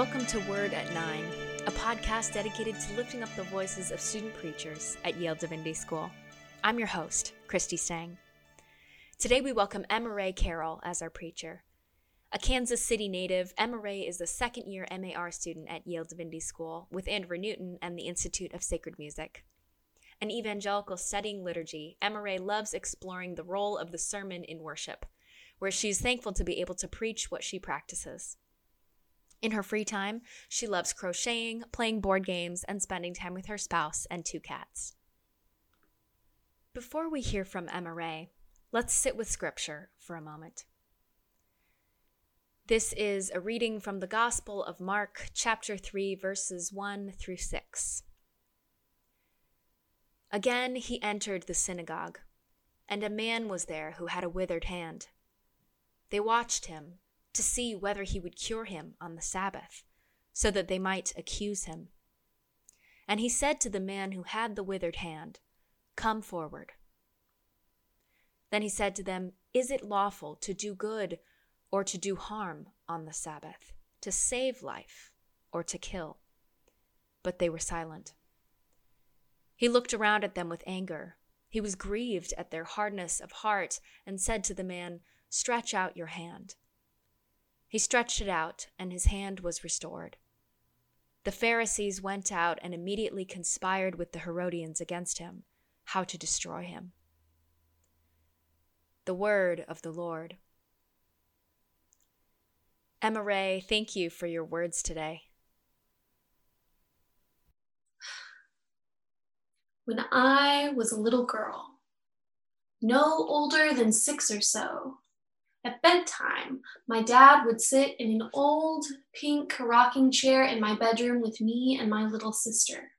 Welcome to Word at Nine, a podcast dedicated to lifting up the voices of student preachers at Yale Divinity School. I'm your host, Christy Stang. Today we welcome Emma Ray Carroll as our preacher. A Kansas City native, Emma Ray is a second year MAR student at Yale Divinity School with Andover Newton and the Institute of Sacred Music. An evangelical studying liturgy, Emma Ray loves exploring the role of the sermon in worship, where she's thankful to be able to preach what she practices. In her free time, she loves crocheting, playing board games, and spending time with her spouse and two cats. Before we hear from Emma Ray, let's sit with Scripture for a moment. This is a reading from the Gospel of Mark, chapter 3, verses 1 through 6. Again he entered the synagogue, and a man was there who had a withered hand. They watched him to see whether he would cure him on the Sabbath, so that they might accuse him. And he said to the man who had the withered hand, Come forward. Then he said to them, Is it lawful to do good or to do harm on the Sabbath, to save life or to kill? But they were silent. He looked around at them with anger. He was grieved at their hardness of heart and said to the man, Stretch out your hand. He stretched it out, and his hand was restored. The Pharisees went out and immediately conspired with the Herodians against him, how to destroy him. The word of the Lord. Emma Ray, thank you for your words today. When I was a little girl, no older than six or so, at bedtime, my dad would sit in an old pink rocking chair in my bedroom with me and my little sister.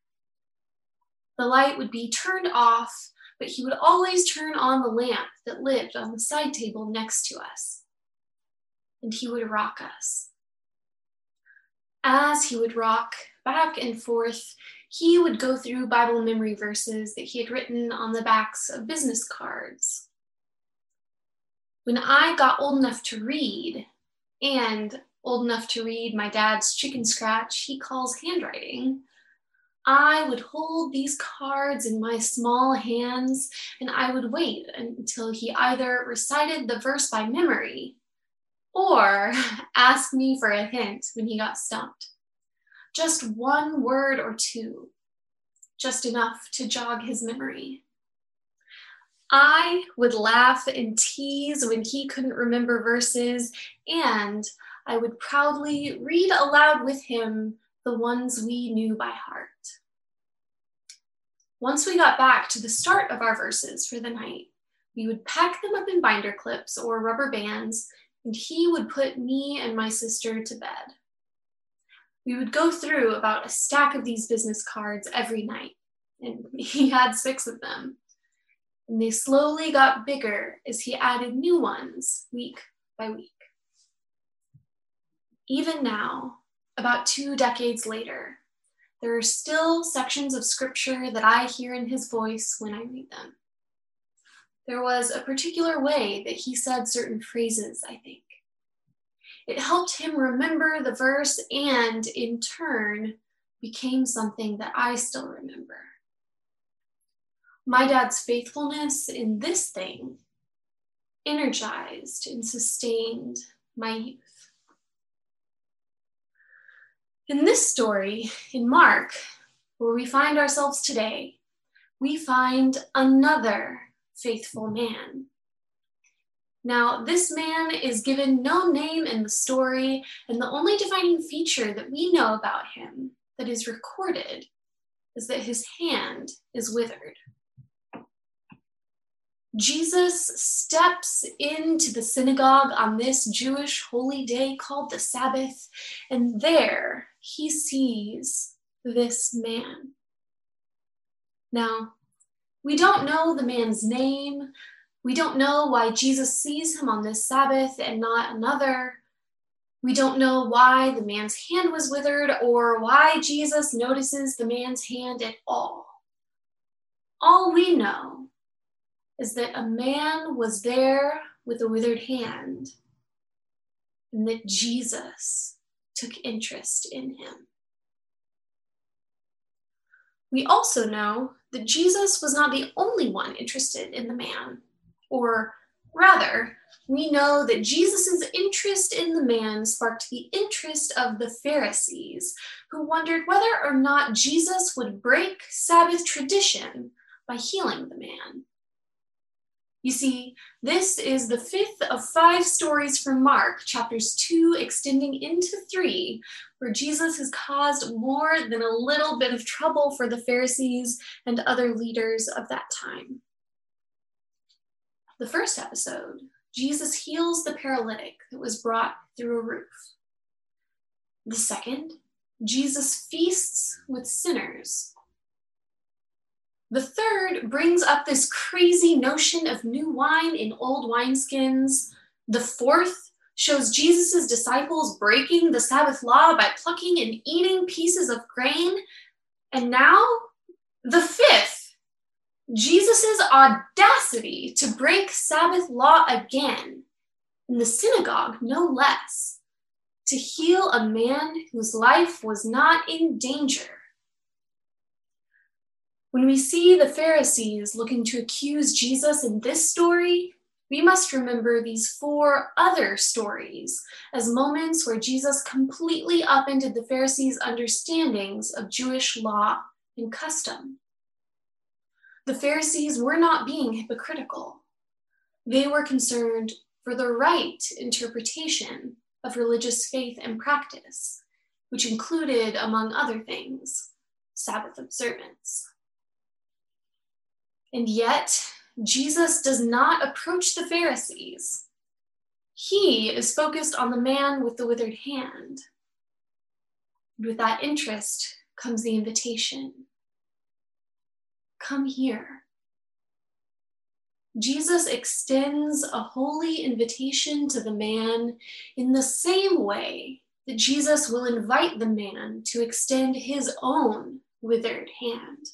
The light would be turned off, but he would always turn on the lamp that lived on the side table next to us. And he would rock us. As he would rock back and forth, he would go through Bible memory verses that he had written on the backs of business cards when I got old enough to read and old enough to read my dad's chicken scratch he calls handwriting, I would hold these cards in my small hands and I would wait until he either recited the verse by memory or asked me for a hint when he got stumped. Just one word or two, just enough to jog his memory. I would laugh and tease when he couldn't remember verses, and I would proudly read aloud with him the ones we knew by heart. Once we got back to the start of our verses for the night, we would pack them up in binder clips or rubber bands, and he would put me and my sister to bed. We would go through about a stack of these business cards every night, and he had six of them and they slowly got bigger as he added new ones week by week. Even now, about two decades later, there are still sections of scripture that I hear in his voice when I read them. There was a particular way that he said certain phrases, I think. It helped him remember the verse and, in turn, became something that I still remember my dad's faithfulness in this thing energized and sustained my youth. In this story, in Mark, where we find ourselves today, we find another faithful man. Now, this man is given no name in the story, and the only defining feature that we know about him that is recorded is that his hand is withered. Jesus steps into the synagogue on this Jewish holy day called the Sabbath, and there he sees this man. Now, we don't know the man's name. We don't know why Jesus sees him on this Sabbath and not another. We don't know why the man's hand was withered or why Jesus notices the man's hand at all. All we know is that a man was there with a withered hand, and that Jesus took interest in him. We also know that Jesus was not the only one interested in the man, or rather, we know that Jesus' interest in the man sparked the interest of the Pharisees, who wondered whether or not Jesus would break Sabbath tradition by healing the man. You see, this is the fifth of five stories from Mark, chapters 2 extending into 3, where Jesus has caused more than a little bit of trouble for the Pharisees and other leaders of that time. The first episode, Jesus heals the paralytic that was brought through a roof. The second, Jesus feasts with sinners the third brings up this crazy notion of new wine in old wineskins. The fourth shows Jesus' disciples breaking the Sabbath law by plucking and eating pieces of grain. And now, the fifth, Jesus' audacity to break Sabbath law again, in the synagogue, no less, to heal a man whose life was not in danger. When we see the Pharisees looking to accuse Jesus in this story, we must remember these four other stories as moments where Jesus completely upended the Pharisees' understandings of Jewish law and custom. The Pharisees were not being hypocritical. They were concerned for the right interpretation of religious faith and practice, which included, among other things, Sabbath observance. And yet, Jesus does not approach the Pharisees. He is focused on the man with the withered hand. And with that interest comes the invitation Come here. Jesus extends a holy invitation to the man in the same way that Jesus will invite the man to extend his own withered hand.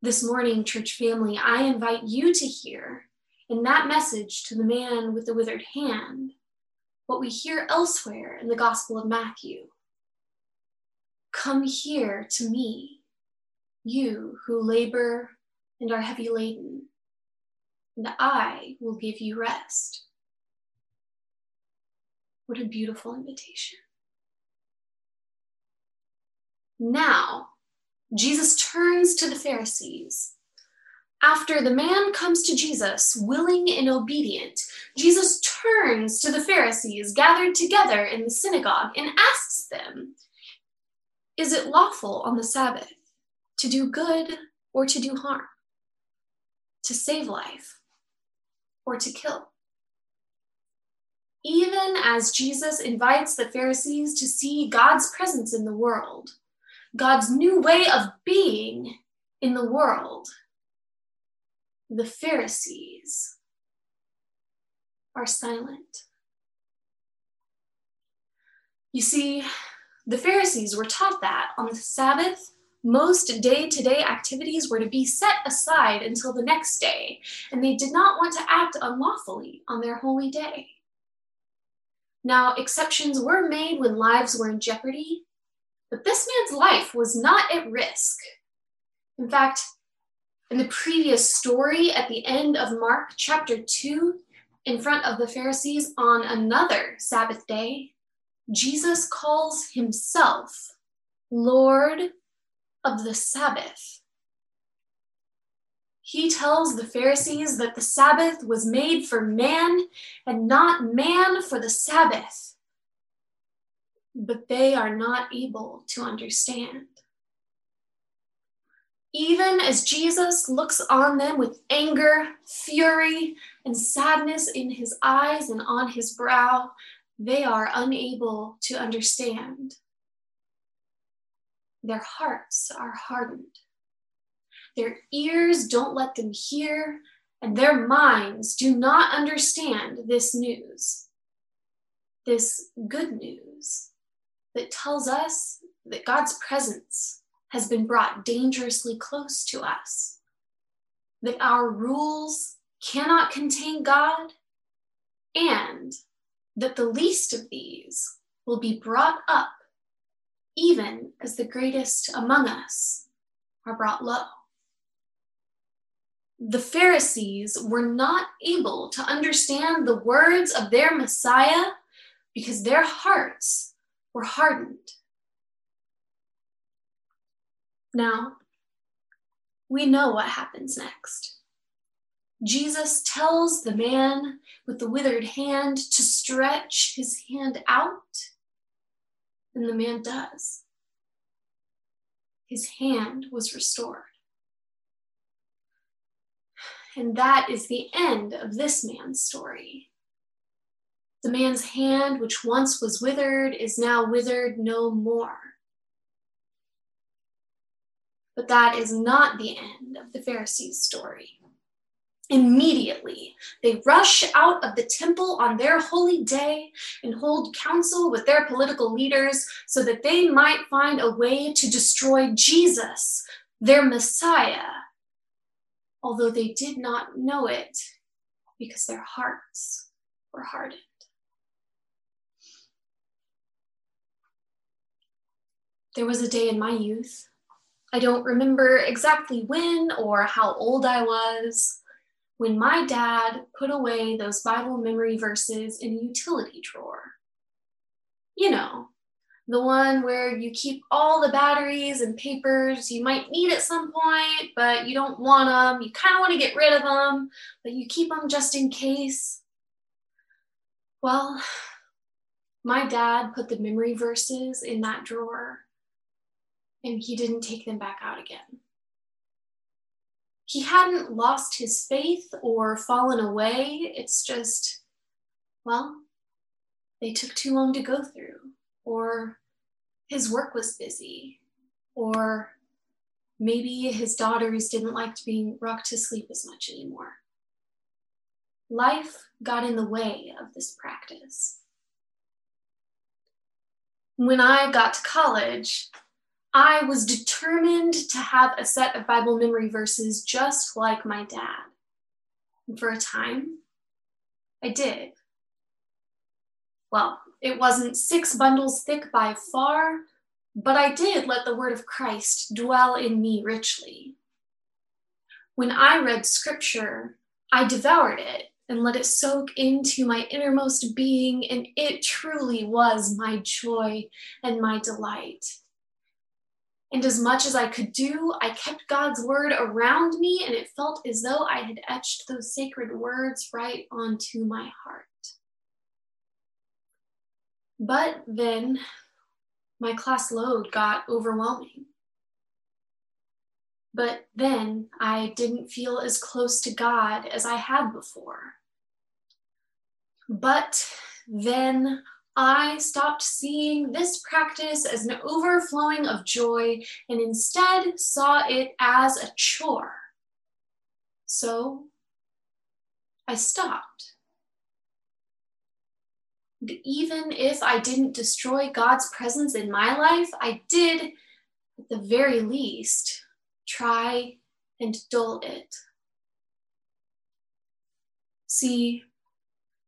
This morning, church family, I invite you to hear in that message to the man with the withered hand what we hear elsewhere in the Gospel of Matthew. Come here to me, you who labor and are heavy laden, and I will give you rest. What a beautiful invitation. Now, Jesus turns to the Pharisees. After the man comes to Jesus, willing and obedient, Jesus turns to the Pharisees gathered together in the synagogue and asks them Is it lawful on the Sabbath to do good or to do harm, to save life or to kill? Even as Jesus invites the Pharisees to see God's presence in the world, God's new way of being in the world. The Pharisees are silent. You see, the Pharisees were taught that on the Sabbath, most day to day activities were to be set aside until the next day, and they did not want to act unlawfully on their holy day. Now, exceptions were made when lives were in jeopardy, but this man's life was not at risk. In fact, in the previous story at the end of Mark chapter 2, in front of the Pharisees on another Sabbath day, Jesus calls himself Lord of the Sabbath. He tells the Pharisees that the Sabbath was made for man and not man for the Sabbath but they are not able to understand. Even as Jesus looks on them with anger, fury, and sadness in his eyes and on his brow, they are unable to understand. Their hearts are hardened. Their ears don't let them hear, and their minds do not understand this news, this good news that tells us that God's presence has been brought dangerously close to us, that our rules cannot contain God, and that the least of these will be brought up, even as the greatest among us are brought low. The Pharisees were not able to understand the words of their Messiah because their hearts were hardened. Now, we know what happens next. Jesus tells the man with the withered hand to stretch his hand out, and the man does. His hand was restored. And that is the end of this man's story. The man's hand, which once was withered, is now withered no more. But that is not the end of the Pharisees' story. Immediately, they rush out of the temple on their holy day and hold council with their political leaders so that they might find a way to destroy Jesus, their Messiah, although they did not know it because their hearts were hardened. There was a day in my youth. I don't remember exactly when or how old I was when my dad put away those Bible memory verses in a utility drawer. You know, the one where you keep all the batteries and papers you might need at some point, but you don't want them. You kind of want to get rid of them, but you keep them just in case. Well, my dad put the memory verses in that drawer and he didn't take them back out again he hadn't lost his faith or fallen away. It's just, well, they took too long to go through, or his work was busy, or maybe his daughters didn't like being rocked to sleep as much anymore. Life got in the way of this practice. When I got to college, I was determined to have a set of Bible memory verses just like my dad. And for a time, I did. Well, it wasn't six bundles thick by far, but I did let the word of Christ dwell in me richly. When I read scripture, I devoured it and let it soak into my innermost being, and it truly was my joy and my delight. And as much as I could do, I kept God's word around me, and it felt as though I had etched those sacred words right onto my heart. But then my class load got overwhelming. But then I didn't feel as close to God as I had before. But then I stopped seeing this practice as an overflowing of joy and instead saw it as a chore. So I stopped. And even if I didn't destroy God's presence in my life, I did, at the very least, try and dull it. See,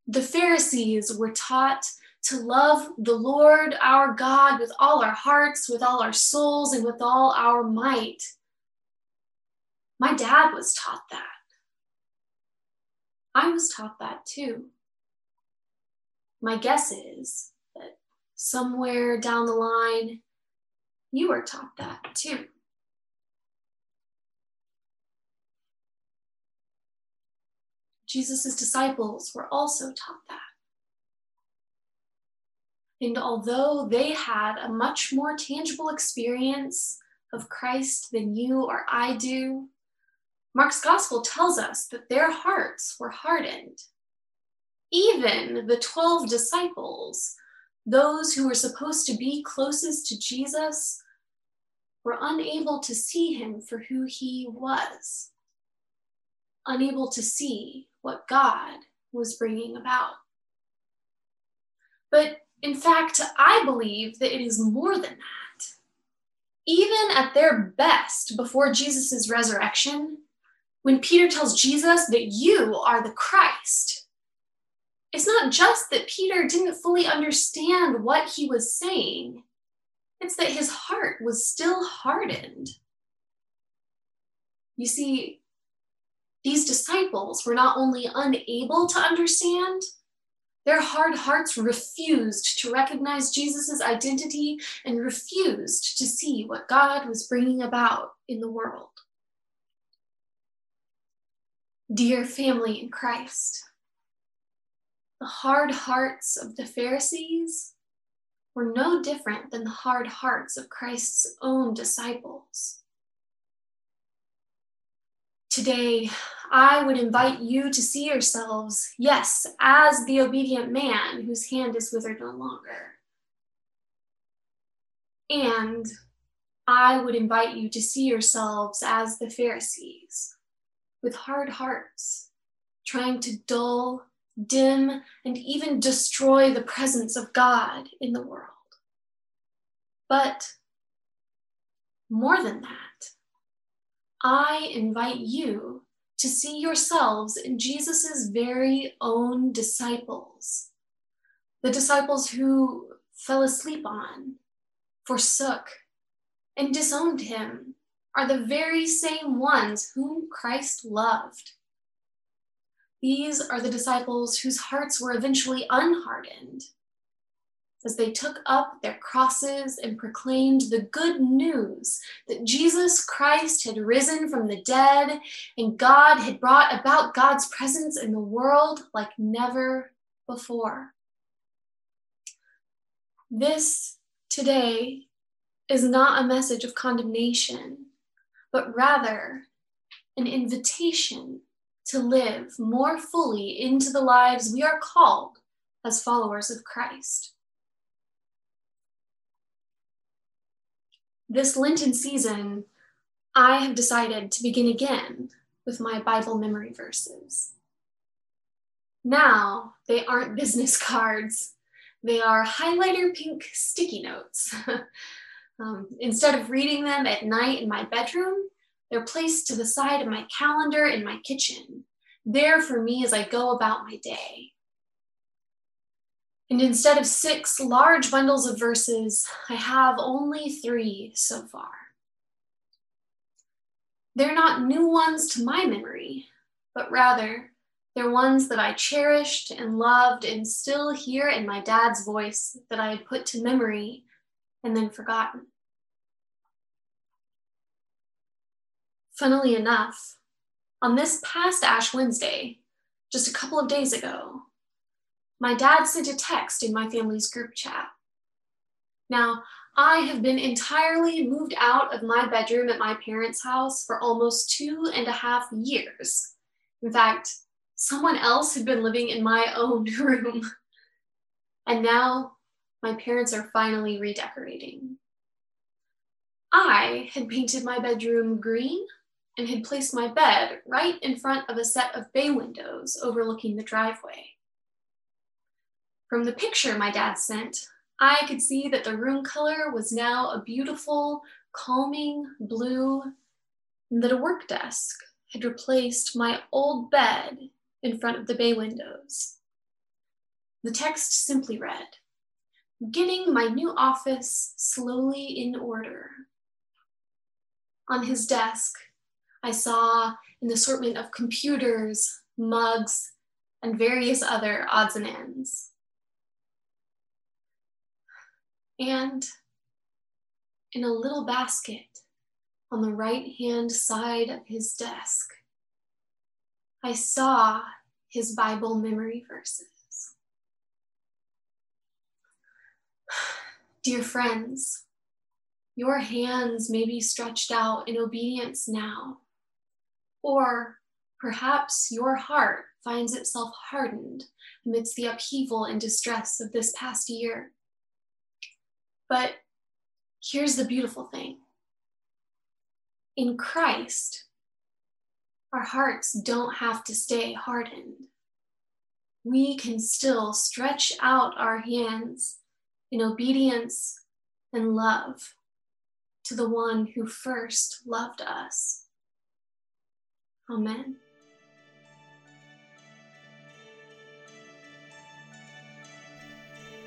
the Pharisees were taught to love the Lord our God with all our hearts, with all our souls, and with all our might. My dad was taught that. I was taught that too. My guess is that somewhere down the line, you were taught that too. Jesus' disciples were also taught that. And although they had a much more tangible experience of Christ than you or I do, Mark's gospel tells us that their hearts were hardened. Even the 12 disciples, those who were supposed to be closest to Jesus, were unable to see him for who he was, unable to see what God was bringing about. But in fact, I believe that it is more than that. Even at their best before Jesus' resurrection, when Peter tells Jesus that you are the Christ, it's not just that Peter didn't fully understand what he was saying, it's that his heart was still hardened. You see, these disciples were not only unable to understand, their hard hearts refused to recognize Jesus' identity and refused to see what God was bringing about in the world. Dear family in Christ, the hard hearts of the Pharisees were no different than the hard hearts of Christ's own disciples. Today, I would invite you to see yourselves, yes, as the obedient man whose hand is withered no longer. And I would invite you to see yourselves as the Pharisees, with hard hearts, trying to dull, dim, and even destroy the presence of God in the world. But more than that, I invite you to see yourselves in Jesus' very own disciples, the disciples who fell asleep on, forsook, and disowned him are the very same ones whom Christ loved. These are the disciples whose hearts were eventually unhardened as they took up their crosses and proclaimed the good news that Jesus Christ had risen from the dead and God had brought about God's presence in the world like never before. This today is not a message of condemnation, but rather an invitation to live more fully into the lives we are called as followers of Christ. This Lenten season, I have decided to begin again with my Bible memory verses. Now, they aren't business cards, they are highlighter pink sticky notes. um, instead of reading them at night in my bedroom, they're placed to the side of my calendar in my kitchen, there for me as I go about my day. And instead of six large bundles of verses, I have only three so far. They're not new ones to my memory, but rather they're ones that I cherished and loved and still hear in my dad's voice that I had put to memory and then forgotten. Funnily enough, on this past Ash Wednesday, just a couple of days ago, my dad sent a text in my family's group chat. Now, I have been entirely moved out of my bedroom at my parents' house for almost two and a half years. In fact, someone else had been living in my own room. And now my parents are finally redecorating. I had painted my bedroom green and had placed my bed right in front of a set of bay windows overlooking the driveway. From the picture my dad sent, I could see that the room color was now a beautiful, calming blue, and that a work desk had replaced my old bed in front of the bay windows. The text simply read, Getting my new office slowly in order. On his desk, I saw an assortment of computers, mugs, and various other odds and ends. And in a little basket on the right hand side of his desk, I saw his Bible memory verses. Dear friends, your hands may be stretched out in obedience now, or perhaps your heart finds itself hardened amidst the upheaval and distress of this past year. But here's the beautiful thing in Christ, our hearts don't have to stay hardened. We can still stretch out our hands in obedience and love to the one who first loved us. Amen.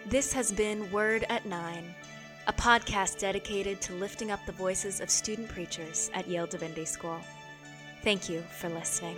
This has been Word at Nine, a podcast dedicated to lifting up the voices of student preachers at Yale Divinity School. Thank you for listening.